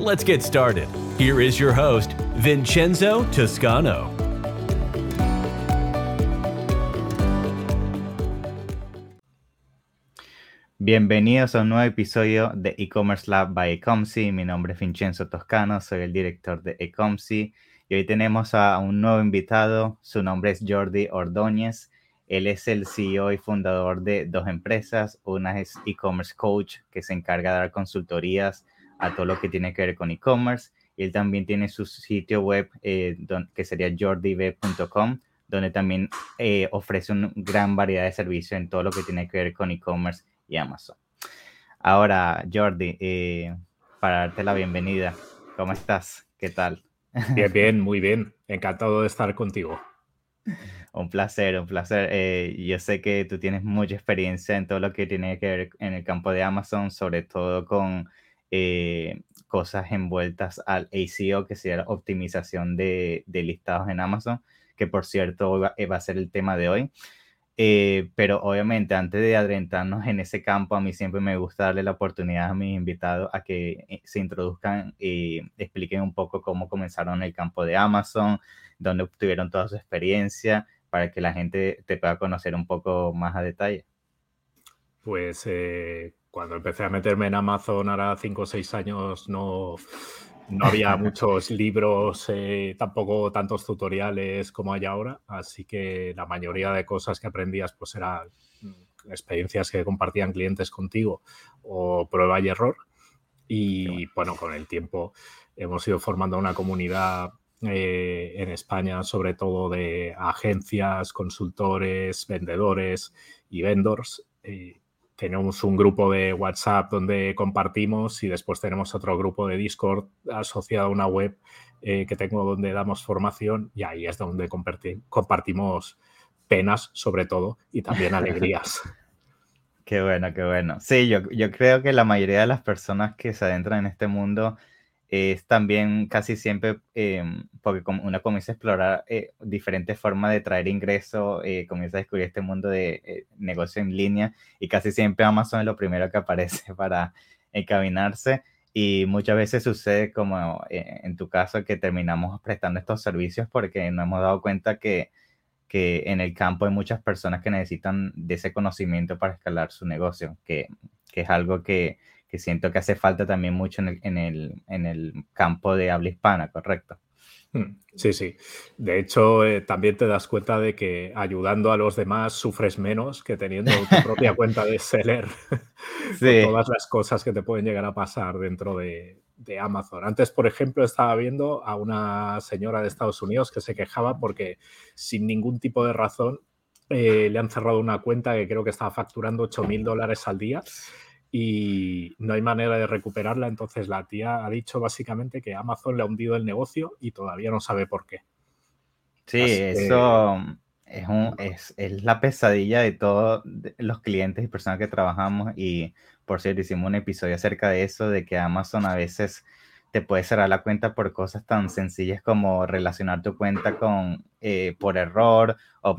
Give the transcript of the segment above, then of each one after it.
Let's get started. Here is your host, Vincenzo Toscano. Bienvenidos a un nuevo episodio de E-Commerce Lab by Ecomcy. Mi nombre es Vincenzo Toscano, soy el director de Ecomcy y hoy tenemos a un nuevo invitado. Su nombre es Jordi Ordóñez. Él es el CEO y fundador de dos empresas. Una es E-Commerce Coach, que se encarga de dar consultorías a todo lo que tiene que ver con e-commerce. Él también tiene su sitio web eh, que sería jordiv.com, donde también eh, ofrece una gran variedad de servicios en todo lo que tiene que ver con e-commerce y Amazon. Ahora, Jordi, eh, para darte la bienvenida, ¿cómo estás? ¿Qué tal? Bien, bien, muy bien. Encantado de estar contigo. Un placer, un placer. Eh, yo sé que tú tienes mucha experiencia en todo lo que tiene que ver en el campo de Amazon, sobre todo con eh, cosas envueltas al ACO, que sería la optimización de, listados en Amazon, que por cierto va, va a ser el tema de hoy. Eh, pero obviamente antes de adentrarnos en ese campo, a mí siempre me gusta darle la oportunidad a mis invitados a que eh, se introduzcan y expliquen un poco cómo comenzaron el campo de Amazon, dónde obtuvieron toda su experiencia, para que la gente te pueda conocer un poco más a detalle. Pues eh, cuando empecé a meterme en Amazon, ahora cinco o seis años, no, no había muchos libros, eh, tampoco tantos tutoriales como hay ahora, así que la mayoría de cosas que aprendías pues eran experiencias que compartían clientes contigo o prueba y error. Y bueno, con el tiempo hemos ido formando una comunidad eh, en España, sobre todo de agencias, consultores, vendedores y vendors. Eh, tenemos un grupo de WhatsApp donde compartimos y después tenemos otro grupo de Discord asociado a una web eh, que tengo donde damos formación y ahí es donde compartimos penas sobre todo y también alegrías. Qué bueno, qué bueno. Sí, yo, yo creo que la mayoría de las personas que se adentran en este mundo es también casi siempre, em, porque uno comienza a explorar eh, diferentes formas de traer ingreso, eh, comienza a descubrir este mundo de eh, negocio en línea y casi siempre Amazon es lo primero que aparece para encaminarse y muchas veces sucede como en tu caso que terminamos prestando estos servicios porque nos hemos dado cuenta que, que en el campo hay muchas personas que necesitan de ese conocimiento para escalar su negocio, que, que es algo que que siento que hace falta también mucho en el, en el, en el campo de habla hispana, ¿correcto? Hmm, sí, sí. De hecho, eh, también te das cuenta de que ayudando a los demás sufres menos que teniendo tu propia cuenta de seller. Sí. todas las cosas que te pueden llegar a pasar dentro de, de, Amazon. Antes, por ejemplo, estaba viendo a una señora de Estados Unidos que se quejaba porque sin ningún tipo de razón eh, le han cerrado una cuenta que creo que estaba facturando 8 mil dólares al día y no hay manera de recuperarla. Entonces la tía ha dicho básicamente que Amazon le ha hundido el negocio y todavía no sabe por qué. Sí, eso es, un, es, es, la pesadilla de todos los clientes y personas que trabajamos. Y por cierto, hicimos un episodio acerca de eso, de que Amazon a veces te puede cerrar la cuenta por cosas tan sencillas como relacionar tu cuenta con eh, por error o,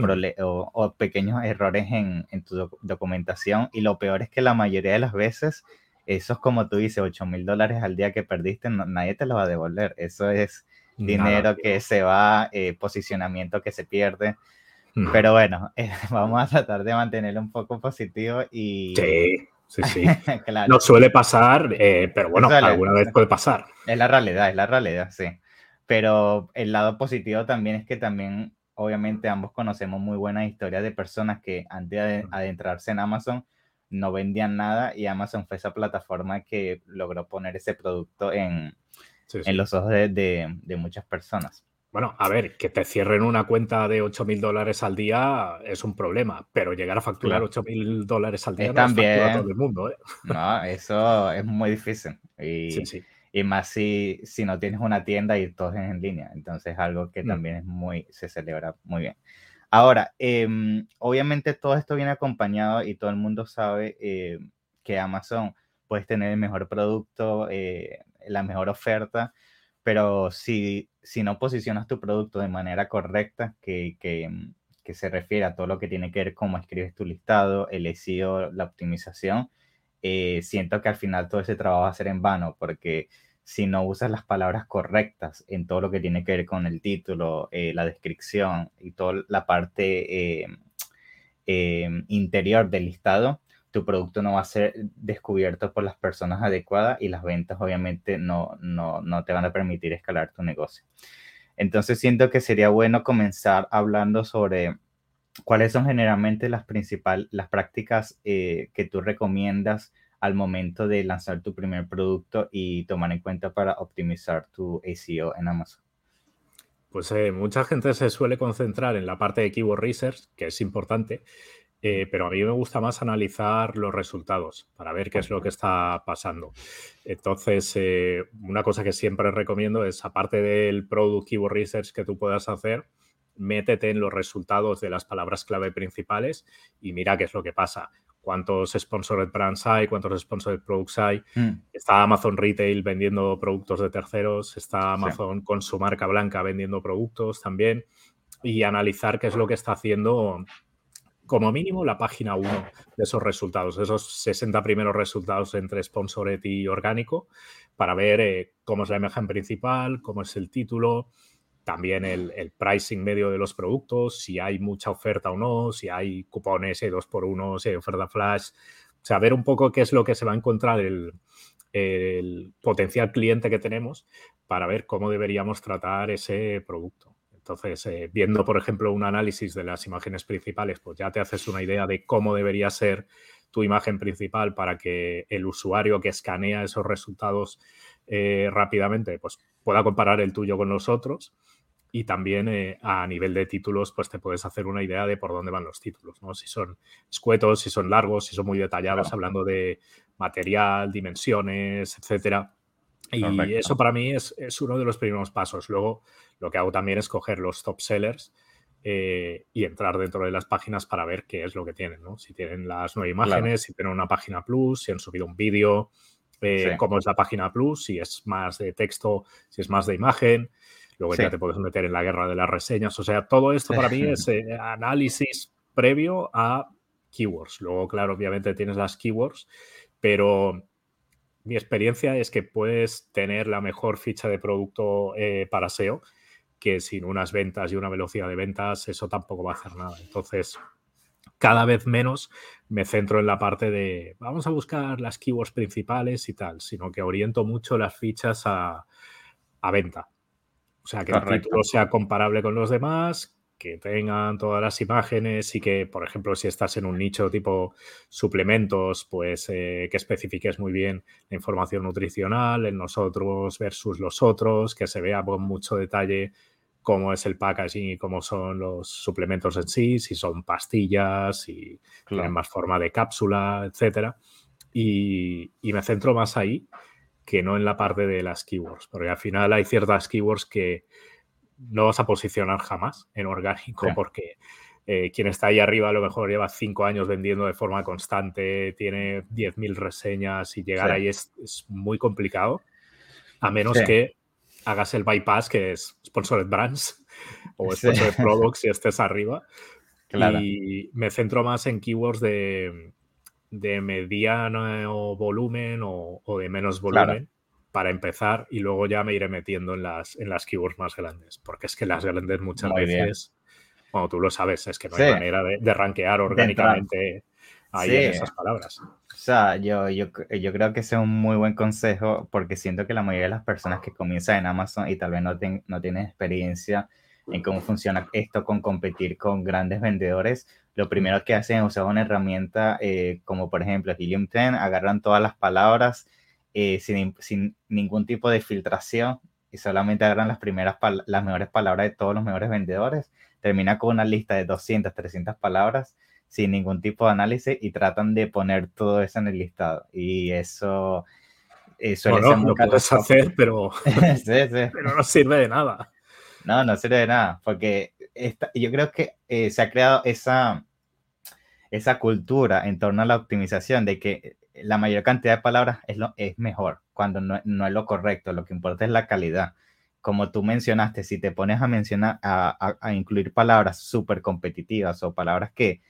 o, pequeños errores en, en, tu documentación. Y lo peor es que la mayoría de las veces, eso es como tú dices, 8 mil dólares al día que perdiste, nadie te lo va a devolver. Eso es dinero que se va, eh, posicionamiento que se pierde. Pero bueno, eh, vamos a tratar de mantenerlo un poco positivo y... Sí sí, sí. No suele pasar, eh, pero bueno, alguna vez puede pasar. Es la realidad, es la realidad, sí. Pero el lado positivo también es que también, obviamente, ambos conocemos muy buenas historias de personas que antes de adentrarse en Amazon no vendían nada y Amazon fue esa plataforma que logró poner ese producto en, en los ojos de, de muchas personas. Bueno, a ver, que te cierren una cuenta de 8 mil dólares al día es un problema, pero llegar a facturar 8 mil dólares al día también... todo el mundo. ¿eh? No, eso es muy difícil. Y, y más si, si no tienes una tienda y todo es en línea. Entonces, algo que mm. también es muy, se celebra muy bien. Ahora, em, obviamente todo esto viene acompañado y todo el mundo sabe eh, que Amazon puedes tener el mejor producto, eh, la mejor oferta, pero si, si no posicionas tu producto de manera correcta, que, que, que se refiere a todo lo que tiene que ver cómo escribes tu listado, el SEO, la optimización, eh, siento que al final todo ese trabajo va a ser en vano, porque si no usas las palabras correctas en todo lo que tiene que ver con el título, eh, la descripción y toda la parte eh, interior del listado, tu producto no va a ser descubierto por las personas adecuadas y las ventas obviamente no, no, no te van a permitir escalar tu negocio. Entonces siento que sería bueno comenzar hablando sobre cuáles son generalmente las principales, las prácticas eh, que tú recomiendas al momento de lanzar tu primer producto y tomar en cuenta para optimizar tu SEO en Amazon. Pues eh, mucha gente se suele concentrar en la parte de keyword research, que es importante, eh, pero a mí me gusta más analizar los resultados para ver qué es lo que está pasando. Entonces, una cosa que siempre recomiendo es, aparte del Product Keyword Research que tú puedas hacer, métete en los resultados de las palabras clave principales y mira qué es lo que pasa. Cuántos sponsored brands hay, cuántos sponsored products hay. Mm. Está Amazon Retail vendiendo productos de terceros, está Amazon con su marca blanca vendiendo productos también. Y analizar qué es lo que está haciendo como mínimo la página 1 de esos resultados, esos 60 primeros resultados entre sponsored y orgánico, para ver eh, cómo es la imagen principal, cómo es el título, también el, pricing medio de los productos, si hay mucha oferta o no, si hay cupones, si hay dos por uno, si hay oferta flash, saber un poco qué es lo que se va a encontrar el, potencial cliente que tenemos para ver cómo deberíamos tratar ese producto. Entonces, eh, viendo, por ejemplo, un análisis de las imágenes principales, pues ya te haces una idea de cómo debería ser tu imagen principal para que el usuario que escanea esos resultados eh, rápidamente pues, pueda comparar el tuyo con los otros y también eh, a nivel de títulos, pues te puedes hacer una idea de por dónde van los títulos, ¿no? Si son escuetos, si son largos, si son muy detallados, hablando de material, dimensiones, etcétera. Y eso para mí es, uno de los primeros pasos. Luego, lo que hago también es coger los top sellers eh, y entrar dentro de las páginas para ver qué es lo que tienen, ¿no? Si tienen las nueve imágenes, si tienen una página plus, si han subido un vídeo, eh, cómo es la página plus, si es más de texto, si es más de imagen. Luego ya te puedes meter en la guerra de las reseñas. O sea, todo esto para mí es eh, análisis previo a keywords. Luego, claro, obviamente tienes las keywords, pero mi experiencia es que puedes tener la mejor ficha de producto para SEO, que sin unas ventas y una velocidad de ventas, eso tampoco va a hacer nada. Entonces, cada vez menos me centro en la parte de vamos a buscar las keywords principales y tal, sino que oriento mucho las fichas a venta. O sea, que el título sea comparable con los demás, que tengan todas las imágenes y que, por ejemplo, si estás en un nicho tipo suplementos, pues eh, que especifiques muy bien la información nutricional en nosotros versus los otros, que se vea con mucho detalle cómo es el packaging y cómo son los suplementos en sí, si son pastillas, si tienen más forma de cápsula, etcétera. Y, y me centro más ahí que no en la parte de las keywords, porque al final hay ciertas keywords que no vas a posicionar jamás en orgánico porque eh, quien está ahí arriba a lo mejor lleva cinco años vendiendo de forma constante, tiene 10.000 reseñas y llegar ahí es, muy complicado, a menos que hagas el bypass que es Sponsored Brands o Sponsored Products y estés arriba. Y me centro más en keywords de, de mediano volumen o, de menos volumen para empezar y luego ya me iré metiendo en las, en las keywords más grandes, porque es que las grandes muchas veces, como tú lo sabes, es que no hay manera de, de rankear orgánicamente ahí en esas palabras. O sea, yo, yo, yo creo que ese es un muy buen consejo porque siento que la mayoría de las personas que comienzan en Amazon y tal vez no, no tienen experiencia en cómo funciona esto con competir con grandes vendedores, lo primero que hacen es usar una herramienta eh, como por ejemplo Helium 10, agarran todas las palabras eh, sin, sin, ningún tipo de filtración y solamente agarran las primeras, las mejores palabras de todos los mejores vendedores, termina con una lista de 200, 300 palabras sin ningún tipo de análisis y tratan de poner todo eso en el listado. Y eso eh, suele ser lo puedes hacer, pero, pero no sirve de nada. No, no sirve de nada, porque yo creo que eh, se ha creado esa, esa cultura en torno a la optimización de que la mayor cantidad de palabras es, lo, es mejor, cuando no, no, es lo correcto, lo que importa es la calidad. Como tú mencionaste, si te pones a mencionar, a, a, incluir palabras súper competitivas o palabras que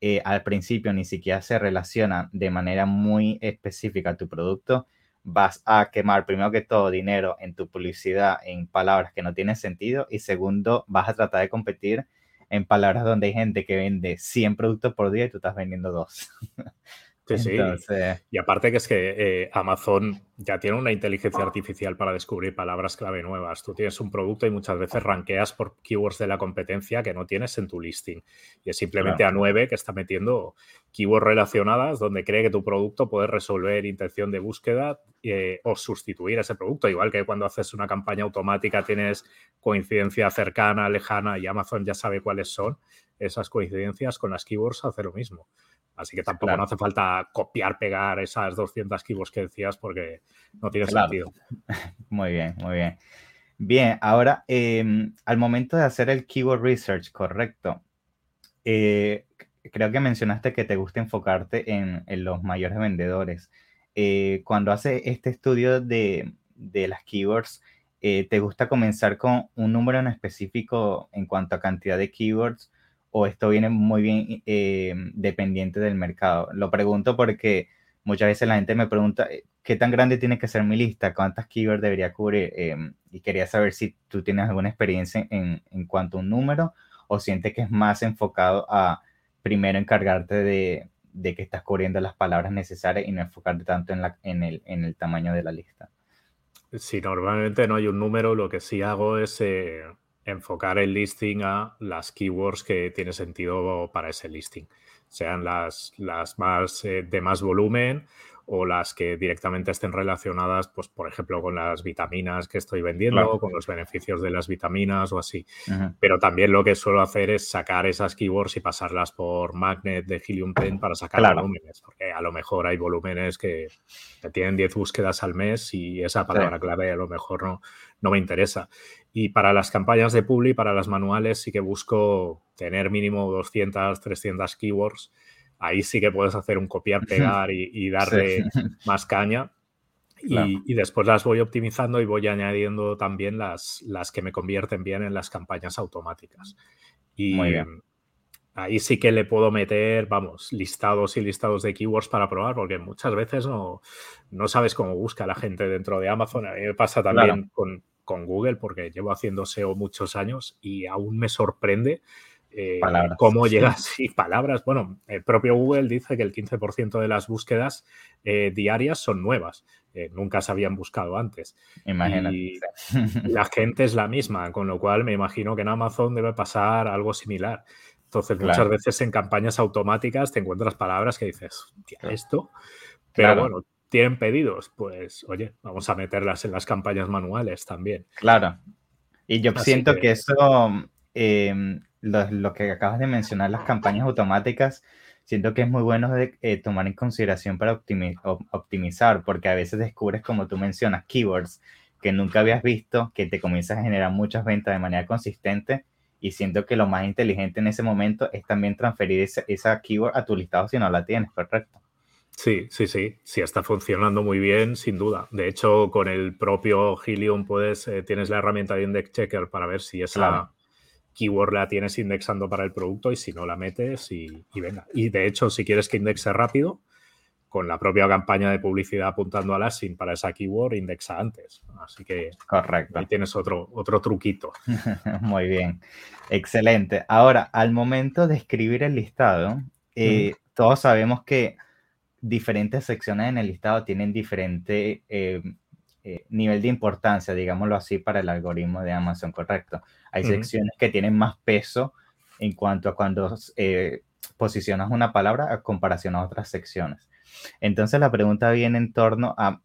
eh, al principio ni siquiera se relacionan de manera muy específica a tu producto, vas a quemar primero que todo dinero en tu publicidad en palabras que no tienen sentido y segundo, vas a tratar de competir en palabras donde hay gente que vende 100 productos por día y tú estás vendiendo dos. Sí, Y aparte que es que eh, Amazon ya tiene una inteligencia artificial para descubrir palabras clave nuevas. Tú tienes un producto y muchas veces ranqueas por keywords de la competencia que no tienes en tu listing. Y es simplemente a 9 que está metiendo keywords relacionadas donde cree que tu producto puede resolver intención de búsqueda eh, o sustituir ese producto. Igual que cuando haces una campaña automática tienes coincidencia cercana, lejana y Amazon ya sabe cuáles son esas coincidencias con las keywords hace lo mismo. Así que tampoco no hace falta copiar, pegar esas 200 keywords que decías porque no tiene sentido. Muy bien, muy bien. Bien, ahora, em, al momento de hacer el keyword research, correcto, eh, creo que mencionaste que te gusta enfocarte en, los mayores vendedores. Eh, cuando haces este estudio de, las keywords, eh, ¿te gusta comenzar con un número en específico en cuanto a cantidad de keywords o esto viene muy bien eh, dependiente del mercado? Lo pregunto porque muchas veces la gente me pregunta, eh, ¿qué tan grande tiene que ser mi lista? ¿Cuántas keywords debería cubrir? Y quería saber si tú tienes alguna experiencia en, en, cuanto a un número o sientes que es más enfocado a primero encargarte de, de que estás cubriendo las palabras necesarias y no enfocarte tanto en, la, en, el, en el tamaño de la lista. Sí, normalmente no hay un número, lo que sí hago es eh, enfocar el listing a las keywords que tiene sentido para ese listing, sean las, las más eh, de más volumen o las que directamente estén relacionadas, pues, por ejemplo, con las vitaminas que estoy vendiendo, o con los beneficios de las vitaminas o así. Pero también lo que suelo hacer es sacar esas keywords y pasarlas por Magnet de Helium 10 para sacar volúmenes, porque a lo mejor hay volúmenes que, tienen 10 búsquedas al mes y esa palabra clave a lo mejor no, no me interesa. Y para las campañas de Publi, para las manuales, sí que busco tener mínimo 200, 300 keywords ahí sí que puedes hacer un copiar, pegar y, darle más caña. Y, después las voy optimizando y voy añadiendo también las, las que me convierten bien en las campañas automáticas. Y ahí sí que le puedo meter, vamos, listados y listados de keywords para probar, porque muchas veces no, no sabes cómo busca la gente dentro de Amazon. A mí me pasa también con, con Google, porque llevo haciendo SEO muchos años y aún me sorprende eh, cómo llegas sí, palabras. Bueno, el propio Google dice que el 15% de las búsquedas eh, diarias son nuevas, eh, nunca se habían buscado antes. Imagínate. Y la gente es la misma, con lo cual me imagino que en Amazon debe pasar algo similar. Entonces, muchas veces en campañas automáticas te encuentras palabras que dices, esto, pero bueno, tienen pedidos, pues oye, vamos a meterlas en las campañas manuales también. Claro. Y yo siento que, eso em, lo, que acabas de mencionar, las campañas automáticas, siento que es muy bueno de, eh, tomar en consideración para optimizar, porque a veces descubres, como tú mencionas, keywords que nunca habías visto, que te comienzas a generar muchas ventas de manera consistente. Y siento que lo más inteligente en ese momento es también transferir esa, esa keyword a tu listado si no la tienes, ¿correcto? Sí, sí, sí, sí, está funcionando muy bien, sin duda. De hecho, con el propio Helium puedes, eh, tienes la herramienta de Index Checker para ver si esa, keyword la tienes indexando para el producto y si no la metes y, venga. Y de hecho, si quieres que indexe rápido, con la propia campaña de publicidad apuntando al ASIN para esa keyword, indexa antes. Así que Correcto. ahí tienes otro, otro truquito. Muy bien, excelente. Ahora, al momento de escribir el listado, eh, todos sabemos que diferentes secciones en el listado tienen diferente eh, eh, nivel de importancia, digámoslo así, para el algoritmo de Amazon, correcto. Hay secciones que tienen más peso en cuanto a cuando eh, posicionas una palabra a comparación a otras secciones. Entonces la pregunta viene en torno a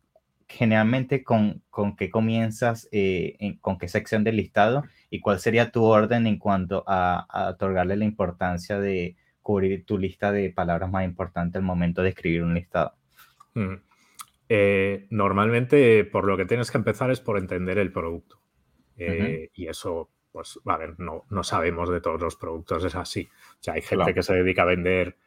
generalmente con, con qué comienzas, eh, con qué sección del listado y cuál sería tu orden en cuanto a, otorgarle la importancia de cubrir tu lista de palabras más importantes al momento de escribir un listado. Eh, normalmente, por lo que tienes que empezar es por entender el producto. Eh, y eso, pues, a ver, no, no, sabemos de todos los productos, es así. O sea, hay gente que se dedica a vender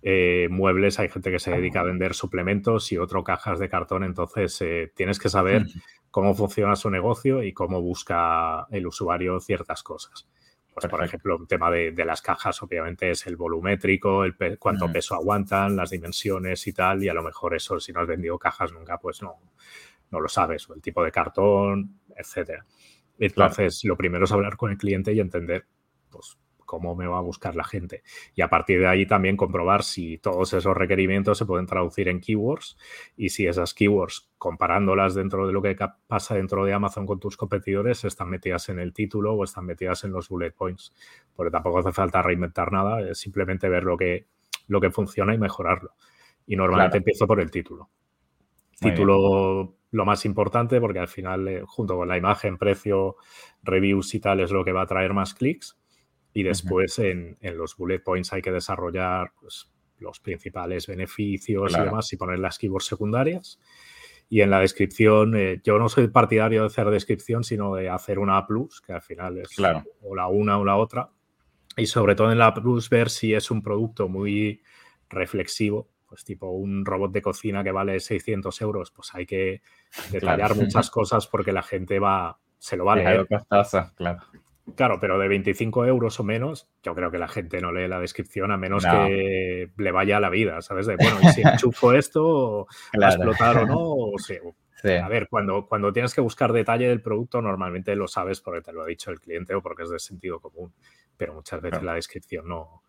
eh, muebles, hay gente que se dedica a vender suplementos y otro cajas de cartón. Entonces, tienes que saber cómo funciona su negocio y cómo busca el usuario ciertas cosas. Pues, por ejemplo, un tema de, las cajas, obviamente, es el volumétrico, el cuánto peso aguantan, las dimensiones y tal, y a lo mejor eso, si no has vendido cajas nunca, pues no, no lo sabes, o el tipo de cartón, etcétera. Entonces, lo primero es hablar con el cliente y entender, pues, cómo me va a buscar la gente. Y a partir de ahí también comprobar si todos esos requerimientos se pueden traducir en keywords y si esas keywords, comparándolas dentro de lo que pasa dentro de Amazon con tus competidores, están metidas en el título o están metidas en los bullet points. Porque tampoco hace falta reinventar nada, es simplemente ver lo que, lo que funciona y mejorarlo. Y normalmente empiezo por el título. título lo más importante porque al final, eh, junto con la imagen, precio, reviews y tal, es lo que va a traer más clics. Y después en, los bullet points hay que desarrollar pues, los principales beneficios y demás y poner las keywords secundarias. Y en la descripción, eh, yo no soy partidario de hacer descripción, sino de hacer una A, que al final es o la una o la otra. Y sobre todo en la Plus, ver si es un producto muy reflexivo, pues tipo un robot de cocina que vale 600 euros, pues hay que detallar muchas cosas porque la gente va, se lo va a leer. claro. Claro, pero de 25 euros o menos, yo creo que la gente no lee la descripción a menos que le vaya a la vida, ¿sabes? De, bueno, y si enchufo esto, va a explotar o no. O sea, A ver, cuando, cuando tienes que buscar detalle del producto, normalmente lo sabes porque te lo ha dicho el cliente o porque es de sentido común, pero muchas veces la descripción no,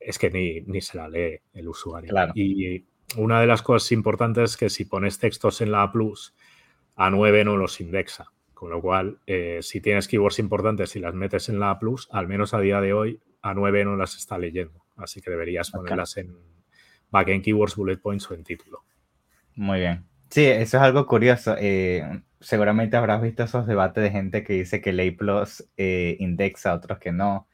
es que ni, ni se la lee el usuario. Y una de las cosas importantes es que si pones textos en la A+, A9 no los indexa. Con lo cual, eh, si tienes keywords importantes y las metes en la A+, al menos a día de hoy, A9 no las está leyendo. Así que deberías ponerlas en backend keywords, bullet points o en título. Muy bien. Sí, eso es algo curioso. Eh, seguramente habrás visto esos debates de gente que dice que el A eh, indexa, otros que no.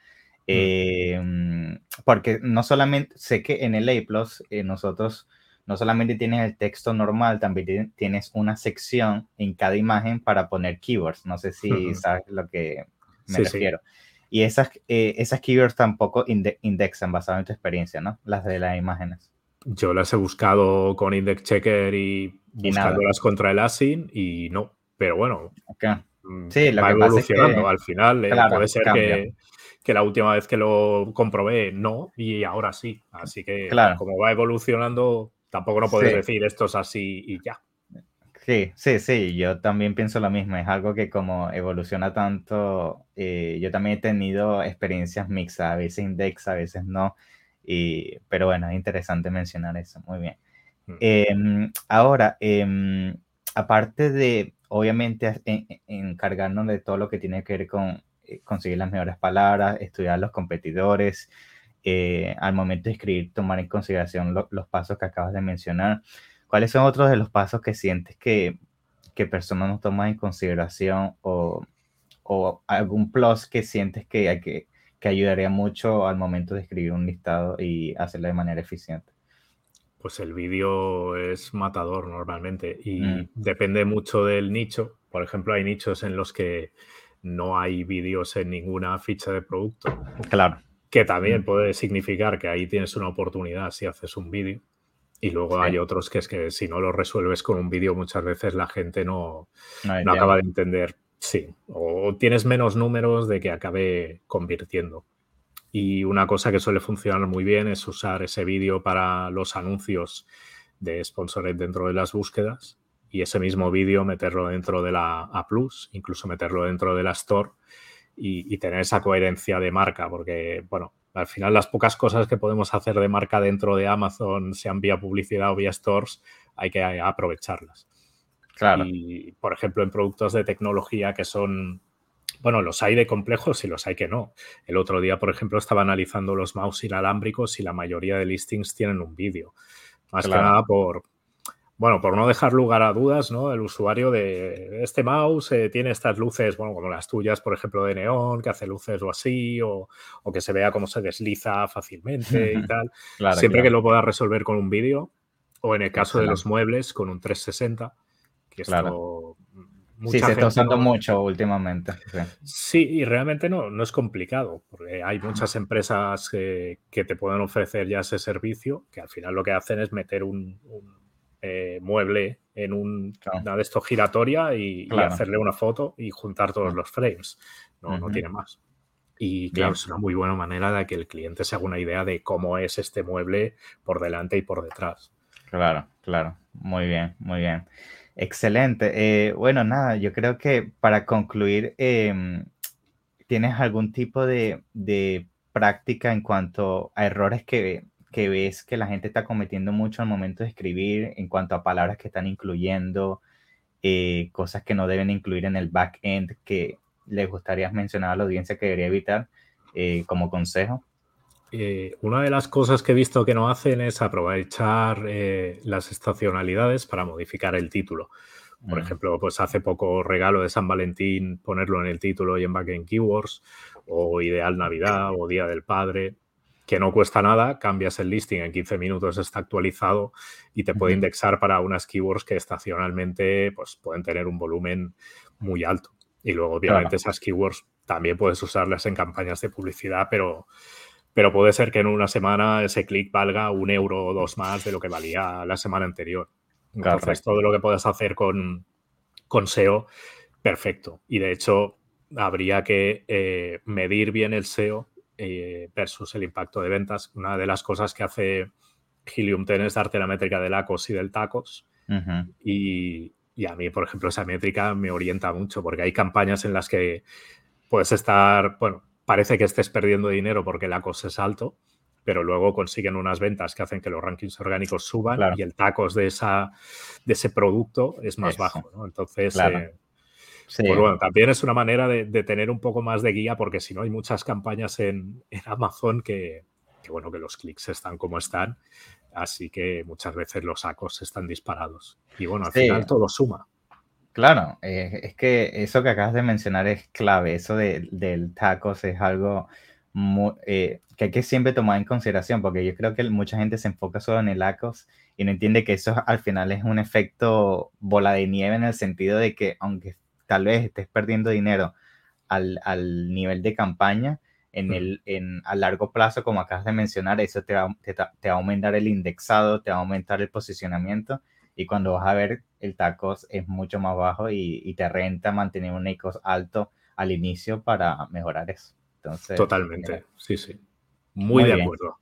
Mm. porque no solamente sé que en el A nosotros no solamente tienes el texto normal, también tienes una sección en cada imagen para poner keywords. No sé si sabes lo que me refiero. Y esas, eh, esas keywords tampoco indexan basado en tu experiencia, ¿no? Las de las imágenes. Yo las he buscado con Index Checker y buscándolas contra el ASIN y no. Pero bueno, mm, sí, lo va evolucionando. Al final eh, puede ser que, que, la última vez que lo comprobé no y ahora sí. Así que como va evolucionando, Tampoco no puedes decir esto es así y ya. Sí, sí, sí, yo también pienso lo mismo. Es algo que como evoluciona tanto, eh, yo también he tenido experiencias mixtas, a veces indexa, a veces no. Y, pero bueno, es interesante mencionar eso. Muy bien. Mm. Em, ahora, em, aparte de, obviamente, encargarnos de todo lo que tiene que ver con eh, conseguir las mejores palabras, estudiar los competidores, eh, al momento de escribir, tomar en consideración los pasos que acabas de mencionar. ¿Cuáles son otros de los pasos que sientes que, que personas no toman en consideración o, o algún plus que sientes que, que, que ayudaría mucho al momento de escribir un listado y hacerlo de manera eficiente? Pues el vídeo es matador normalmente y mm. depende mucho del nicho. Por ejemplo, hay nichos en los que no hay vídeos en ninguna ficha de producto. Claro que también mm. puede significar que ahí tienes una oportunidad si haces un vídeo. Y luego hay otros que es que si no lo resuelves con un vídeo, muchas veces la gente no, no, acaba de entender. Sí, o tienes menos números de que acabe convirtiendo. Y una cosa que suele funcionar muy bien es usar ese vídeo para los anuncios de sponsores dentro de las búsquedas y ese mismo vídeo meterlo dentro de la A, incluso meterlo dentro de la Store y, tener esa coherencia de marca, porque, bueno, al final las pocas cosas que podemos hacer de marca dentro de Amazon, sean vía publicidad o vía stores, hay que aprovecharlas. Claro. Y, por ejemplo, en productos de tecnología que son, bueno, los hay de complejos y los hay que no. El otro día, por ejemplo, estaba analizando los mouse inalámbricos y la mayoría de listings tienen un vídeo. Más que nada por, bueno, por no dejar lugar a dudas, ¿no? El usuario de este mouse eh, tiene estas luces, bueno, como las tuyas, por ejemplo, de neón, que hace luces o así, o, que se vea cómo se desliza fácilmente y tal. Siempre que lo puedas resolver con un vídeo, O en el caso de los muebles, con un 360, que esto sí, se está usando mucho últimamente. Sí. y realmente no, no es complicado, porque hay muchas empresas que, te pueden ofrecer ya ese servicio, que al final lo que hacen es meter un, eh, mueble en un, una de estos giratoria y, hacerle una foto y juntar todos los frames. No, no tiene más. Y claro, es una muy buena manera de que el cliente se haga una idea de cómo es este mueble por delante y por detrás. Claro, claro. Muy bien, muy bien. Excelente. Eh, bueno, nada, yo creo que para concluir, em, ¿tienes algún tipo de, práctica en cuanto a errores que, ves que la gente está cometiendo mucho al momento de escribir, en cuanto a palabras que están incluyendo, eh, cosas que no deben incluir en el back-end que les gustaría mencionar a la audiencia que debería evitar eh, como consejo? Eh, una de las cosas que he visto que no hacen es aprovechar las estacionalidades para modificar el título. Por mm. ejemplo, pues hace poco regalo de San Valentín, ponerlo en el título y en backend keywords, o ideal Navidad o Día del Padre, que no cuesta nada, cambias el listing en 15 minutos, está actualizado y te puede indexar para unas keywords que estacionalmente pues, pueden tener un volumen muy alto. Y luego, obviamente, esas keywords también puedes usarlas en campañas de publicidad, pero pero puede ser que en una semana ese clic valga un euro o dos más de lo que valía la semana anterior. Entonces, todo lo que puedas hacer con, con SEO, perfecto. Y de hecho, habría que eh, medir bien el SEO eh, versus el impacto de ventas. Una de las cosas que hace Helium 10 es darte la métrica del ACOS y del TACOS. y, y, a mí, por ejemplo, esa métrica me orienta mucho porque hay campañas en las que puedes estar, bueno, parece que estés perdiendo dinero porque la cosa es alto, pero luego consiguen unas ventas que hacen que los rankings orgánicos suban y el tacos de, esa, de ese producto es más bajo. Entonces, eh, pues bueno, también es una manera de, tener un poco más de guía porque si no hay muchas campañas en, Amazon que, bueno, que los clics están como están. Así que muchas veces los sacos están disparados. Y bueno, al final todo suma. Claro, eh, es que eso que acabas de mencionar es clave. Eso del tacos es algo eh, que hay que siempre tomar en consideración, porque yo creo que mucha gente se enfoca solo en el tacos y no entiende que eso al final es un efecto bola de nieve en el sentido de que aunque tal vez estés perdiendo dinero al, nivel de campaña, en el, en, a largo plazo, como acabas de mencionar, eso te va, te va a aumentar el indexado, te va a aumentar el posicionamiento y cuando vas a ver el tacos es mucho más bajo y, te renta mantener un ICOS alto al inicio para mejorar eso. Entonces, Totalmente, sí, sí. Muy, de acuerdo.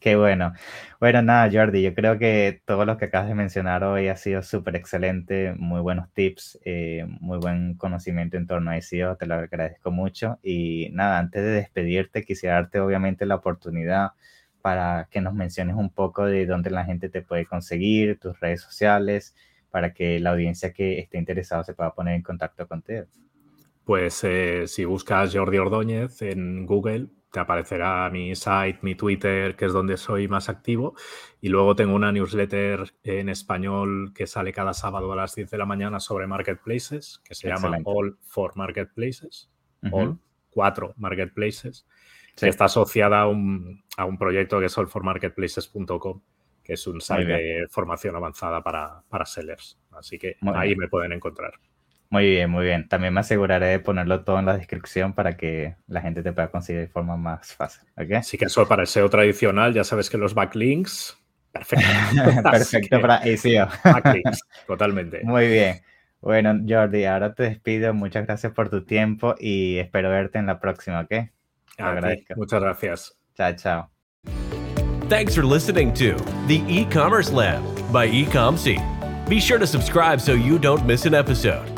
Qué bueno. Bueno, nada, Jordi, yo creo que todo lo que acabas de mencionar hoy ha sido súper excelente, muy buenos tips, eh, muy buen conocimiento en torno a SEO, te lo agradezco mucho. Y nada, antes de despedirte, quisiera darte obviamente la oportunidad para que nos menciones un poco de dónde la gente te puede conseguir, tus redes sociales, para que la audiencia que esté interesada se pueda poner en contacto contigo. Pues eh, si buscas Jordi Ordóñez en Google, te aparecerá mi site, mi Twitter, que es donde soy más activo. Y luego tengo una newsletter en español que sale cada sábado a las 10 de la mañana sobre marketplaces, que se llama All for Marketplaces. All, cuatro marketplaces está asociada a un, proyecto que es allformarketplaces.com, que es un site de formación avanzada para, sellers. Así que ahí me pueden encontrar. Muy bien, muy bien. También me aseguraré de ponerlo todo en la descripción para que la gente te pueda conseguir de forma más fácil. Así que eso para el SEO tradicional, ya sabes que los backlinks, perfecto. perfecto para SEO. backlinks, totalmente. Muy bien. Bueno, Jordi, ahora te despido. Muchas gracias por tu tiempo y espero verte en la próxima, ¿ok? Muchas gracias. Chao, chao. Thanks for listening to the e-commerce lab by Ecomcy. Be sure to subscribe so you don't miss an episode.